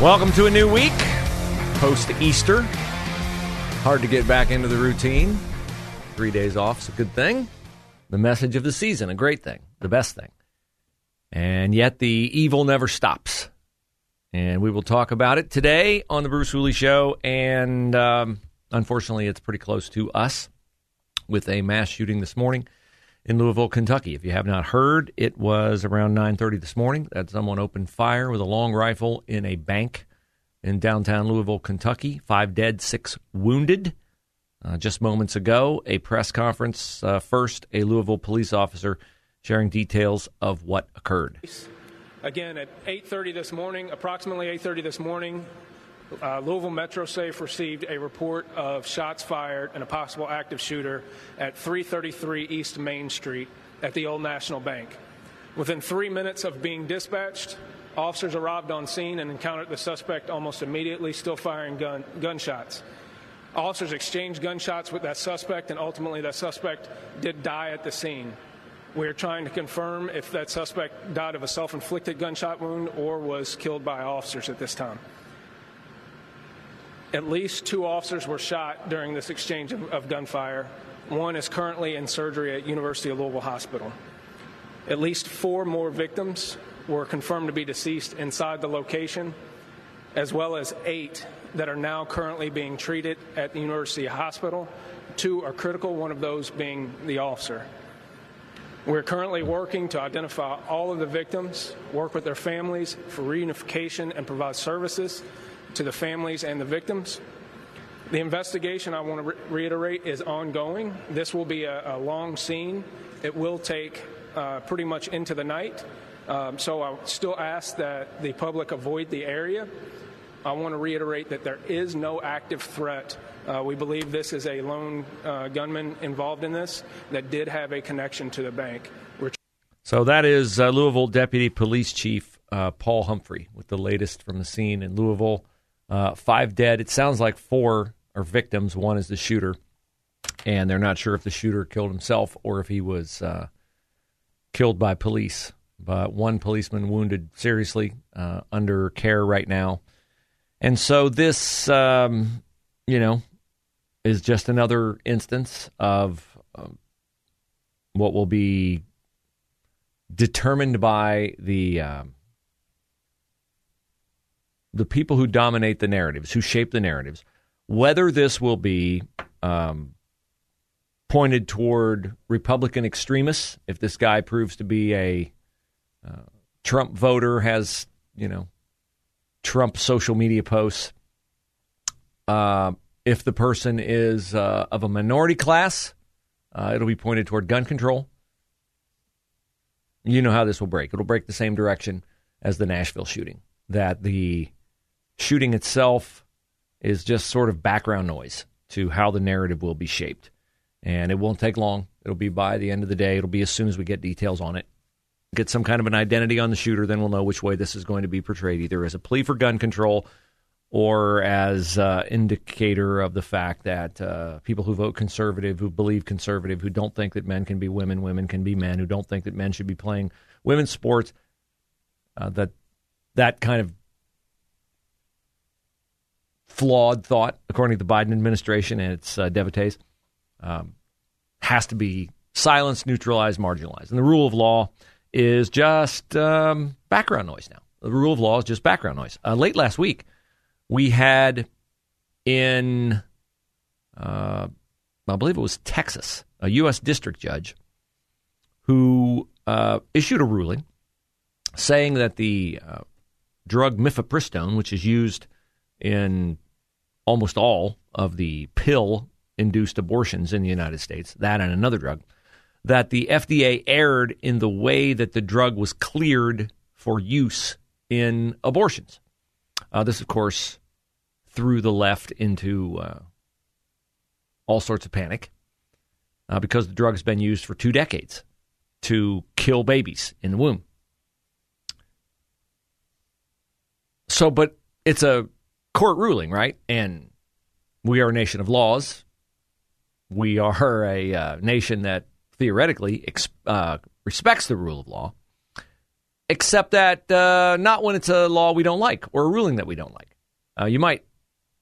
Welcome to a new week, post Easter. Hard to get back into the routine. Three days off is a good thing. The message of the season, a great thing, the best thing. And yet the evil never stops. And we will talk about it today on the Bruce Hooley Show. And um, unfortunately, it's pretty close to us with a mass shooting this morning in Louisville, Kentucky. If you have not heard, it was around 9:30 this morning that someone opened fire with a long rifle in a bank in downtown Louisville, Kentucky. Five dead, six wounded. Uh, just moments ago, a press conference. Uh, first, a Louisville police officer sharing details of what occurred. Again, at 8:30 this morning, approximately 8:30 this morning, uh, Louisville Metro Safe received a report of shots fired and a possible active shooter at 333 East Main Street at the Old National Bank. Within three minutes of being dispatched, officers arrived on scene and encountered the suspect almost immediately, still firing gun, gunshots. Officers exchanged gunshots with that suspect, and ultimately, that suspect did die at the scene. We are trying to confirm if that suspect died of a self inflicted gunshot wound or was killed by officers at this time. At least two officers were shot during this exchange of, of, gunfire. One is currently in surgery at University of Louisville Hospital. At least four more victims were confirmed to be deceased inside the location, as well as eight that are now currently being treated at the University Hospital. Two are critical, one of those being the officer. We're currently working to identify all of the victims, work with their families for reunification, and provide services to the families and the victims. The investigation, I want to re- reiterate, is ongoing. This will be a, a long scene. It will take uh, pretty much into the night. Um, so I still ask that the public avoid the area. I want to reiterate that there is no active threat. Uh, we believe this is a lone uh, gunman involved in this that did have a connection to the bank. We're so that is uh, Louisville Deputy Police Chief uh, Paul Humphrey with the latest from the scene in Louisville. Uh, five dead. It sounds like four are victims. One is the shooter, and they're not sure if the shooter killed himself or if he was uh, killed by police. But one policeman wounded seriously, uh, under care right now. And so this, um, you know, is just another instance of um, what will be determined by the um, the people who dominate the narratives, who shape the narratives, whether this will be um, pointed toward Republican extremists, if this guy proves to be a uh, Trump voter, has, you know, Trump social media posts, uh, if the person is uh, of a minority class, uh, it'll be pointed toward gun control. You know how this will break. It'll break the same direction as the Nashville shooting. That the shooting itself is just sort of background noise to how the narrative will be shaped. And it won't take long. It'll be by the end of the day. It'll be as soon as we get details on it. Get some kind of an identity on the shooter, then we'll know which way this is going to be portrayed, either as a plea for gun control or as uh, indicator of the fact that uh, people who vote conservative, who believe conservative, who don't think that men can be women, women can be men, who don't think that men should be playing women's sports, uh, that that kind of flawed thought, according to the Biden administration and its uh, devotees, um, has to be silenced, neutralized, marginalized. And the rule of law is just um, background noise now. The rule of law is just background noise. Uh, late last week, we had in, uh, I believe it was Texas, a U.S. district judge who uh, issued a ruling saying that the uh, drug mifepristone, which is used in almost all of the pill induced abortions in the United States, that and another drug, that the FDA erred in the way that the drug was cleared for use in abortions. Uh, this, of course, threw the left into uh, all sorts of panic uh, because the drug's been used for two decades to kill babies in the womb. So, but it's a court ruling, right? And we are a nation of laws. We are a uh, nation that theoretically ex- uh, respects the rule of law, except that uh, not when it's a law we don't like or a ruling that we don't like. Uh, you might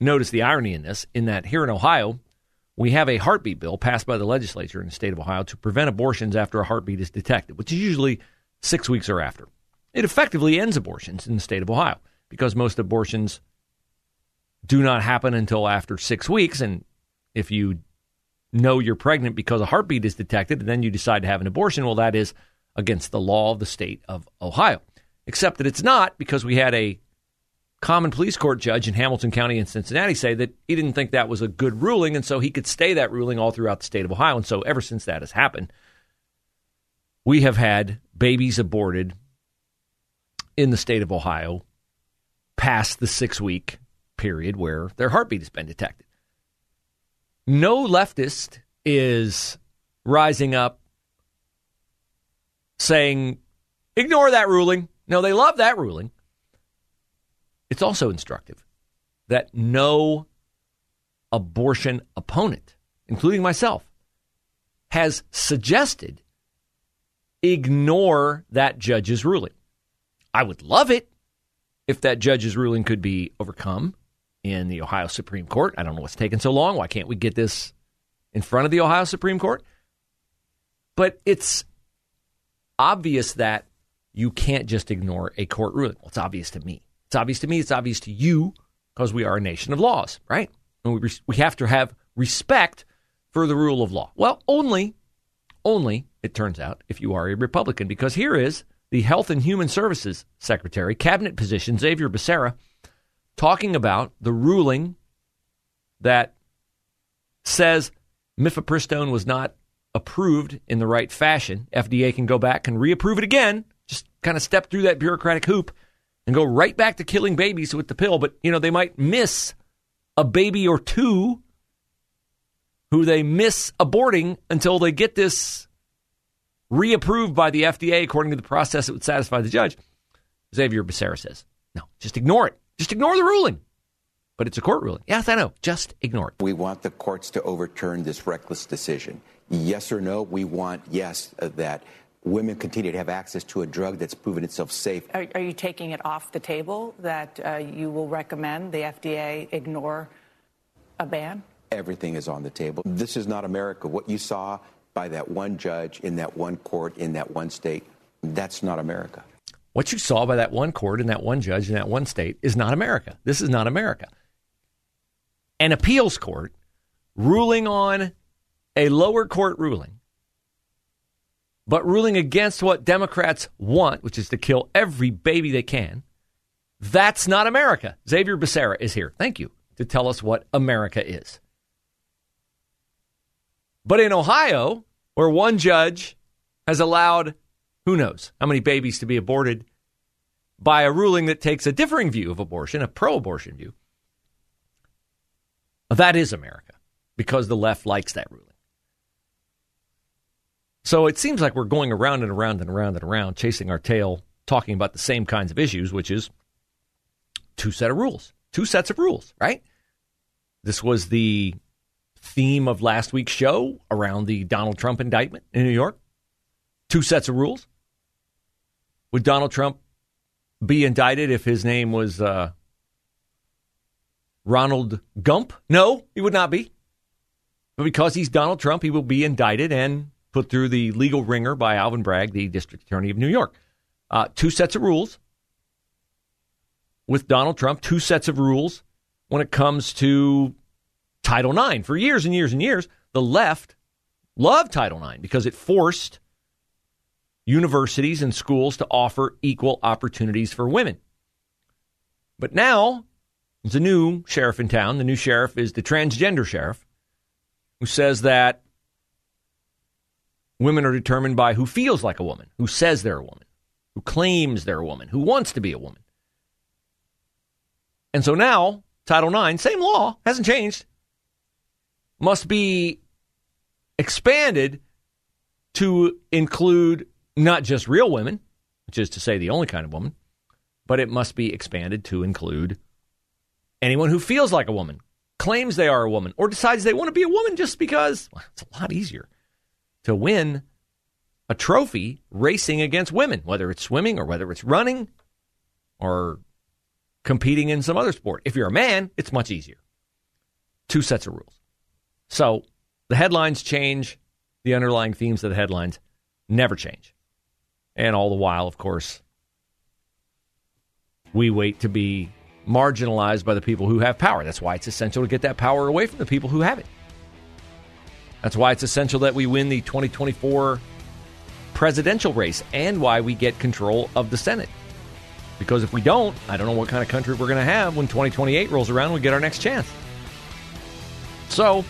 notice the irony in this, in that here in Ohio, we have a heartbeat bill passed by the legislature in the state of Ohio to prevent abortions after a heartbeat is detected, which is usually six weeks or after. It effectively ends abortions in the state of Ohio because most abortions do not happen until after six weeks. And if you know you're pregnant because a heartbeat is detected and then you decide to have an abortion, well, that is against the law of the state of Ohio. Except that it's not because we had a common pleas court judge in Hamilton County in Cincinnati say that he didn't think that was a good ruling, and so he could stay that ruling all throughout the state of Ohio. And so ever since that has happened, we have had babies aborted in the state of Ohio past the six week period where their heartbeat has been detected. No leftist is rising up saying, ignore that ruling. No, they love that ruling. It's also instructive that no abortion opponent, including myself, has suggested ignore that judge's ruling. I would love it if that judge's ruling could be overcome in the Ohio Supreme Court. I don't know what's taking so long. Why can't we get this in front of the Ohio Supreme Court? But it's obvious that you can't just ignore a court ruling. Well, it's obvious to me. It's obvious to me. It's obvious to you because we are a nation of laws, right? And we, we have to have respect for the rule of law. Well, only, only, it turns out, if you are a Republican, because here is the Health and Human Services Secretary, cabinet position, Xavier Becerra, talking about the ruling that says mifepristone was not approved in the right fashion. FDA can go back and reapprove it again, just kind of step through that bureaucratic hoop and go right back to killing babies with the pill. But, you know, they might miss a baby or two who they miss aborting until they get this reapproved by the FDA according to the process that would satisfy the judge. Xavier Becerra says, no, just ignore it. Just ignore the ruling. But it's a court ruling. Yes, I know. Just ignore it. We want the courts to overturn this reckless decision. Yes or no? We want, yes, uh, that women continue to have access to a drug that's proven itself safe. Are, are you taking it off the table that uh, you will recommend the FDA ignore a ban? Everything is on the table. This is not America. What you saw by that one judge in that one court in that one state, that's not America. What you saw by that one court and that one judge in that one state is not America. This is not America. An appeals court ruling on a lower court ruling, but ruling against what Democrats want, which is to kill every baby they can, that's not America. Xavier Becerra is here. Thank you to tell us what America is. But in Ohio, where one judge has allowed who knows how many babies to be aborted by a ruling that takes a differing view of abortion, a pro abortion view. That is America because the left likes that ruling. So it seems like we're going around and around and around and around, chasing our tail, talking about the same kinds of issues, which is two set of rules, two sets of rules, right? This was the theme of last week's show around the Donald Trump indictment in New York. Two sets of rules. Would Donald Trump be indicted if his name was uh, Ronald Gump? No, he would not be. But because he's Donald Trump, he will be indicted and put through the legal wringer by Alvin Bragg, the district attorney of New York. Uh, two sets of rules with Donald Trump, two sets of rules when it comes to Title IX. For years and years and years, the left loved Title IX because it forced universities and schools to offer equal opportunities for women. But now There's a new sheriff in town. The new sheriff is the transgender sheriff who says that women are determined by who feels like a woman, who says they're a woman, who claims they're a woman, who wants to be a woman. And so now, Title IX, same law, hasn't changed, must be expanded to include not just real women, which is to say the only kind of woman, but it must be expanded to include anyone who feels like a woman, claims they are a woman, or decides they want to be a woman just because well, it's a lot easier to win a trophy racing against women, whether it's swimming or whether it's running or competing in some other sport. If you're a man, it's much easier. Two sets of rules. So the headlines change, the underlying themes of the headlines never change. And all the while, of course, we wait to be marginalized by the people who have power. That's why it's essential to get that power away from the people who have it. That's why it's essential that we win the 2024 presidential race and why we get control of the Senate. Because if we don't, I don't know what kind of country we're going to have when 2028 rolls around we get our next chance. So,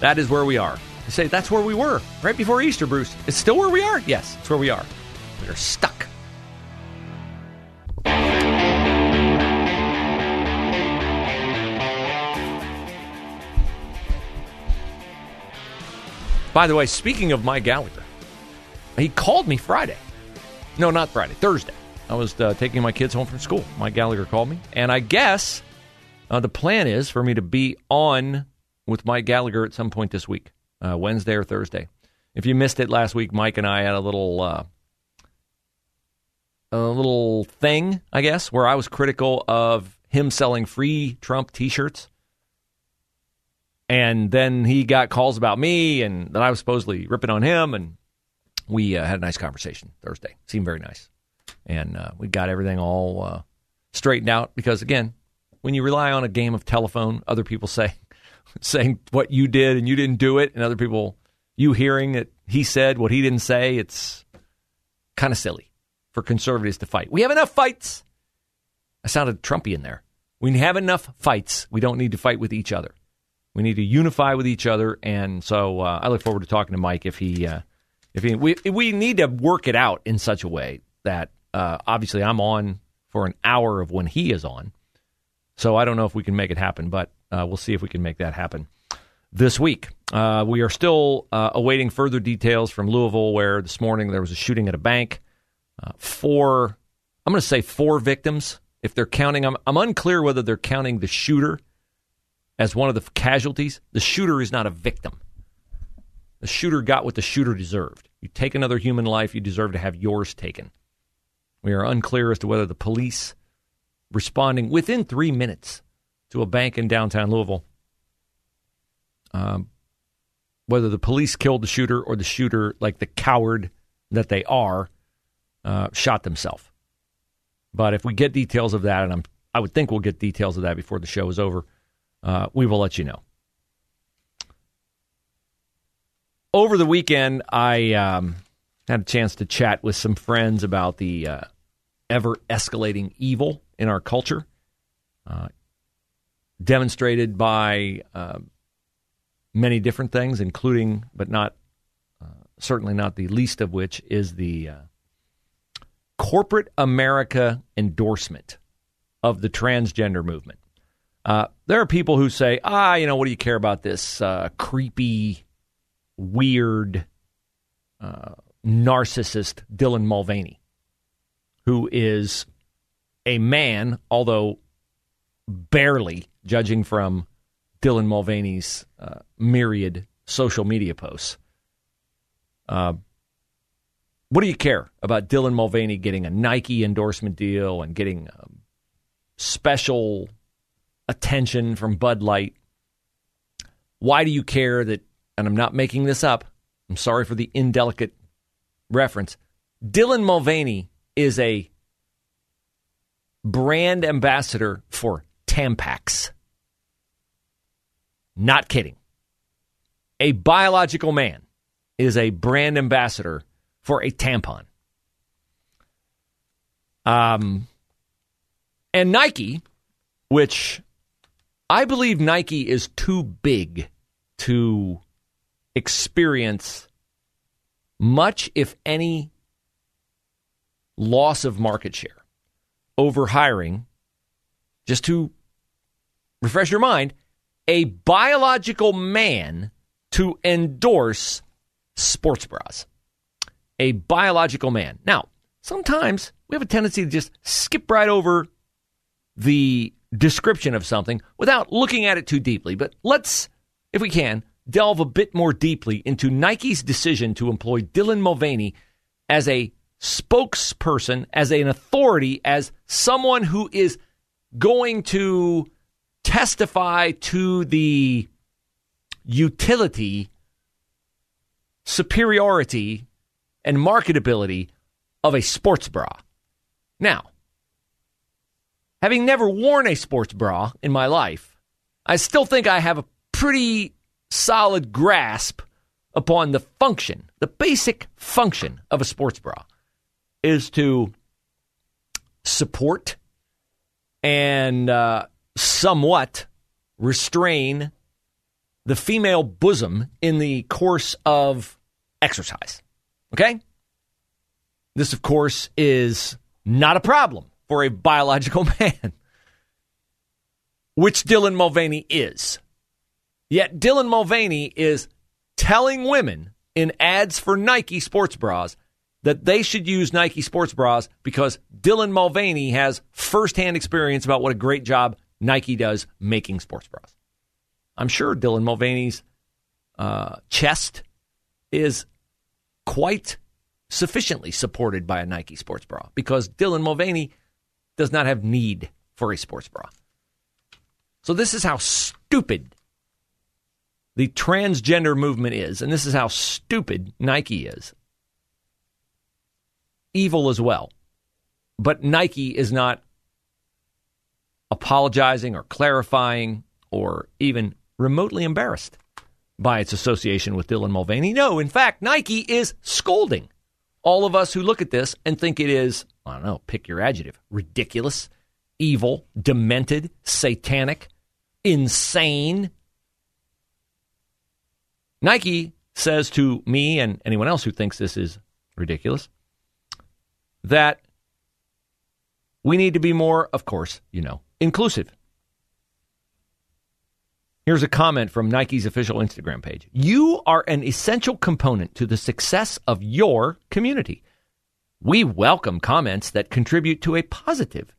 that is where we are. Say that's where we were right before Easter, Bruce. It's still where we are? Yes, it's where we are. We are stuck. By the way, speaking of Mike Gallagher, he called me Friday. No, not Friday, Thursday. I was uh, taking my kids home from school. Mike Gallagher called me, and I guess uh, the plan is for me to be on with Mike Gallagher at some point this week, uh, Wednesday or Thursday. If you missed it last week, Mike and I had a little uh, a little thing, I guess, where I was critical of him selling free Trump T-shirts and then he got calls about me and that I was supposedly ripping on him. And we uh, had a nice conversation Thursday. Seemed very nice. And uh, we got everything all uh, straightened out because, again, when you rely on a game of telephone, other people say, saying what you did and you didn't do it, and other people, you hearing that he said what he didn't say, it's kind of silly for conservatives to fight. We have enough fights. I sounded Trumpy in there. We have enough fights. We don't need to fight with each other. We need to unify with each other, and so uh, I look forward to talking to Mike if he uh, if he we we need to work it out in such a way that uh, obviously I'm on for an hour of when he is on. So I don't know if we can make it happen, but we'll see if we can make that happen this week. Uh, we are still uh, awaiting further details from Louisville, where this morning there was a shooting at a bank. four, I'm going to say four victims. If they're counting, I'm, I'm unclear whether they're counting the shooter as one of the casualties, the shooter is not a victim. The shooter got what the shooter deserved. You take another human life, you deserve to have yours taken. We are unclear as to whether the police responding within three minutes to a bank in downtown Louisville, um, whether the police killed the shooter or the shooter, like the coward that they are, uh, shot themselves. But if we get details of that, and I'm, I would think we'll get details of that before the show is over uh, we will let you know. Over the weekend, I um, had a chance to chat with some friends about the uh, ever escalating evil in our culture, uh, demonstrated by uh, many different things, including, but not uh, certainly not the least of which, is the uh, corporate America endorsement of the transgender movement. Uh, there are people who say, ah, you know, what do you care about this uh, creepy, weird, uh, narcissist Dylan Mulvaney, who is a man, although barely, judging from Dylan Mulvaney's uh, myriad social media posts. Uh, what do you care about Dylan Mulvaney getting a Nike endorsement deal and getting um, special attention from Bud Light. Why do you care that, and I'm not making this up, I'm sorry for the indelicate reference. Dylan Mulvaney is a brand ambassador for Tampax. Not kidding. A biological man is a brand ambassador for a tampon. Um, and Nike which I believe Nike is too big to experience much, if any, loss of market share over hiring, just to refresh your mind, a biological man to endorse sports bras. A biological man. Now, sometimes we have a tendency to just skip right over the description of something without looking at it too deeply. But let's, if we can, delve a bit more deeply into Nike's decision to employ Dylan Mulvaney as a spokesperson, as an authority, as someone who is going to testify to the utility, superiority, and marketability of a sports bra. Now, having never worn a sports bra in my life, I still think I have a pretty solid grasp upon the function, the basic function of a sports bra is to support and uh, somewhat restrain the female bosom in the course of exercise. Okay? This, of course, is not a problem for a biological man, which Dylan Mulvaney is. Yet Dylan Mulvaney is telling women in ads for Nike sports bras that they should use Nike sports bras because Dylan Mulvaney has firsthand experience about what a great job Nike does making sports bras. I'm sure Dylan Mulvaney's uh, chest is quite sufficiently supported by a Nike sports bra because Dylan Mulvaney does not have need for a sports bra. So this is how stupid the transgender movement is, and this is how stupid Nike is. Evil as well. But Nike is not apologizing or clarifying or even remotely embarrassed by its association with Dylan Mulvaney. No, in fact, Nike is scolding all of us who look at this and think it is, I don't know, pick your adjective, ridiculous, evil, demented, satanic, insane. Nike says to me and anyone else who thinks this is ridiculous that we need to be more, of course, you know, inclusive. Here's a comment from Nike's official Instagram page. You are an essential component to the success of your community. We welcome comments that contribute to a positive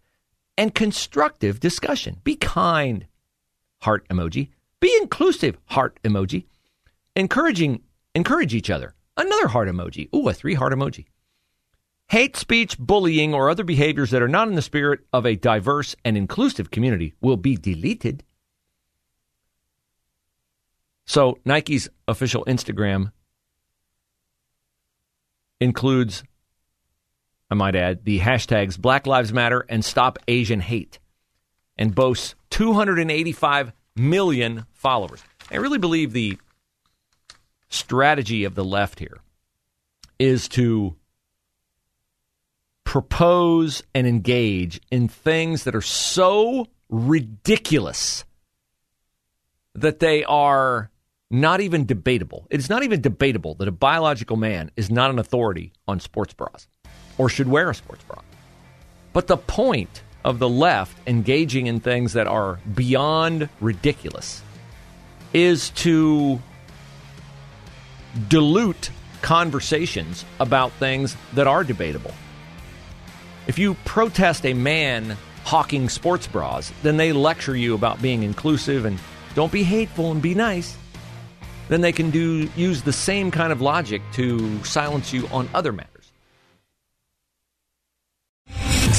and constructive discussion. Be kind, heart emoji. Be inclusive, heart emoji. Encouraging, encourage each other. Another heart emoji. Ooh, a three heart emoji. Hate speech, bullying, or other behaviors that are not in the spirit of a diverse and inclusive community will be deleted. So, Nike's official Instagram includes, I might add, the hashtags Black Lives Matter and Stop Asian Hate and boasts 285 million followers. I really believe the strategy of the left here is to propose and engage in things that are so ridiculous that they are not even debatable. It is not even debatable that a biological man is not an authority on sports bras or should wear a sports bra. But the point of the left engaging in things that are beyond ridiculous is to dilute conversations about things that are debatable. If you protest a man hawking sports bras, then they lecture you about being inclusive and don't be hateful and be nice. Then they can do use the same kind of logic to silence you on other matters.